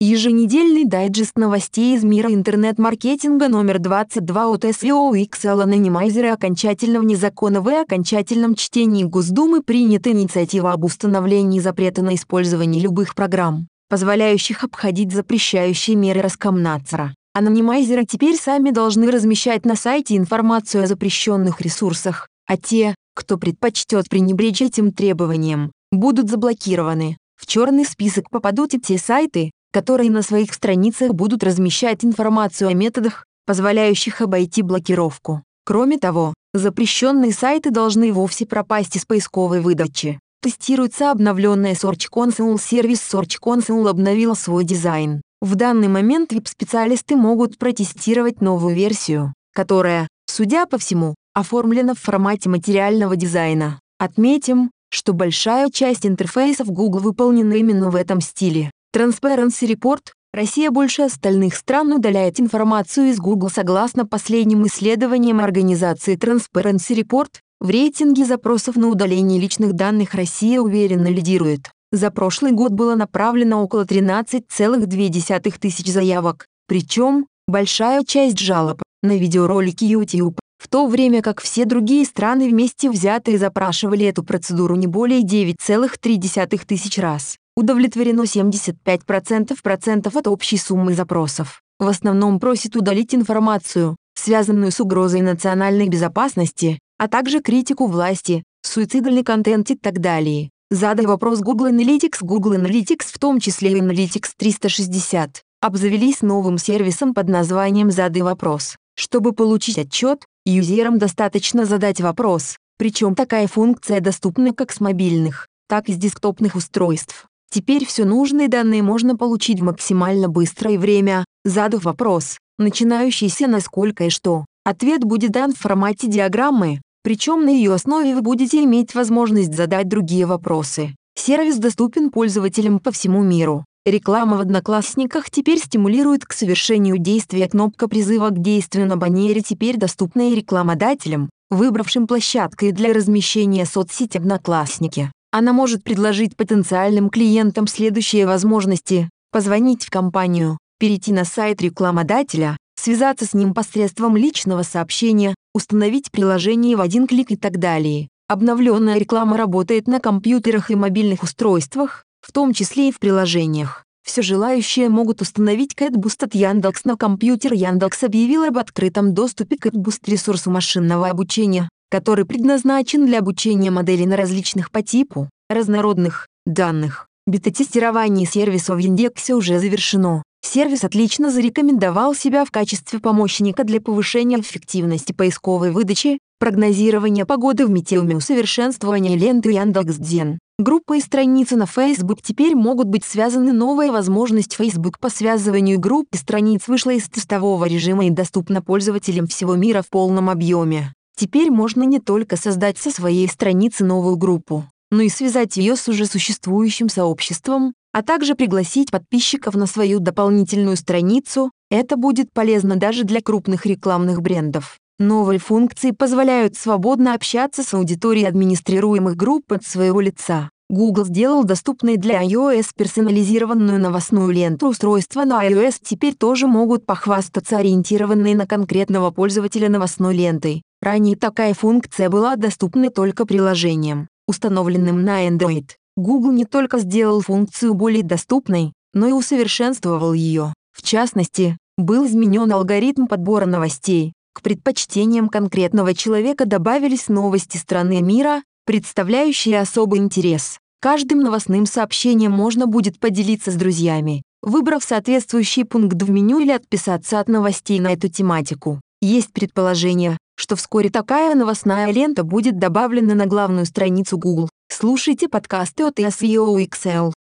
Еженедельный дайджест новостей из мира интернет-маркетинга номер 22 от SEO XL Anonymizer окончательно вне закона в окончательном чтении Госдумы принята инициатива об установлении запрета на использование любых программ, позволяющих обходить запрещающие меры Роскомнадзора. Анонимайзеры теперь сами должны размещать на сайте информацию о запрещенных ресурсах, а те, кто предпочтет пренебречь этим требованием, будут заблокированы. В черный список попадут и те сайты, которые на своих страницах будут размещать информацию о методах, позволяющих обойти блокировку. Кроме того, запрещенные сайты должны вовсе пропасть из поисковой выдачи. Тестируется обновленная Search Console сервис Search Console обновил свой дизайн. В данный момент веб-специалисты могут протестировать новую версию, которая, судя по всему, оформлена в формате материального дизайна. Отметим, что большая часть интерфейсов Google выполнена именно в этом стиле. Transparency Report Россия больше остальных стран удаляет информацию из Google согласно последним исследованиям организации Transparency Report. В рейтинге запросов на удаление личных данных Россия уверенно лидирует. За прошлый год было направлено около 13,2 тысяч заявок, причем большая часть жалоб на видеоролики YouTube, в то время как все другие страны вместе взятые запрашивали эту процедуру не более 9,3 тысяч раз удовлетворено 75% процентов от общей суммы запросов. В основном просит удалить информацию, связанную с угрозой национальной безопасности, а также критику власти, суицидальный контент и так далее. Задай вопрос Google Analytics Google Analytics, в том числе Analytics 360, обзавелись новым сервисом под названием «Задай вопрос». Чтобы получить отчет, юзерам достаточно задать вопрос, причем такая функция доступна как с мобильных, так и с десктопных устройств. Теперь все нужные данные можно получить в максимально быстрое время, задав вопрос, начинающийся на сколько и что. Ответ будет дан в формате диаграммы, причем на ее основе вы будете иметь возможность задать другие вопросы. Сервис доступен пользователям по всему миру. Реклама в Одноклассниках теперь стимулирует к совершению действия кнопка призыва к действию на баннере теперь доступна и рекламодателям, выбравшим площадкой для размещения соцсети Одноклассники. Она может предложить потенциальным клиентам следующие возможности – позвонить в компанию, перейти на сайт рекламодателя, связаться с ним посредством личного сообщения, установить приложение в один клик и так далее. Обновленная реклама работает на компьютерах и мобильных устройствах, в том числе и в приложениях. Все желающие могут установить CatBoost от Яндекс на компьютер. Яндекс объявил об открытом доступе к CatBoost ресурсу машинного обучения, который предназначен для обучения моделей на различных по типу, разнородных, данных. Бета-тестирование сервиса в индексе уже завершено. Сервис отлично зарекомендовал себя в качестве помощника для повышения эффективности поисковой выдачи, прогнозирования погоды в Метеуме, усовершенствования ленты Яндекс.Дзен. Группы и страницы на Facebook теперь могут быть связаны. Новая возможность Facebook по связыванию групп и страниц вышла из тестового режима и доступна пользователям всего мира в полном объеме. Теперь можно не только создать со своей страницы новую группу, но и связать ее с уже существующим сообществом, а также пригласить подписчиков на свою дополнительную страницу. Это будет полезно даже для крупных рекламных брендов. Новые функции позволяют свободно общаться с аудиторией администрируемых групп от своего лица. Google сделал доступной для iOS персонализированную новостную ленту. Устройства на iOS теперь тоже могут похвастаться ориентированной на конкретного пользователя новостной лентой. Ранее такая функция была доступна только приложениям, установленным на Android. Google не только сделал функцию более доступной, но и усовершенствовал ее. В частности, был изменен алгоритм подбора новостей. К предпочтениям конкретного человека добавились новости страны мира, представляющие особый интерес. Каждым новостным сообщением можно будет поделиться с друзьями, выбрав соответствующий пункт в меню или отписаться от новостей на эту тематику. Есть предположение, что вскоре такая новостная лента будет добавлена на главную страницу Google. Слушайте подкасты от SEO XL.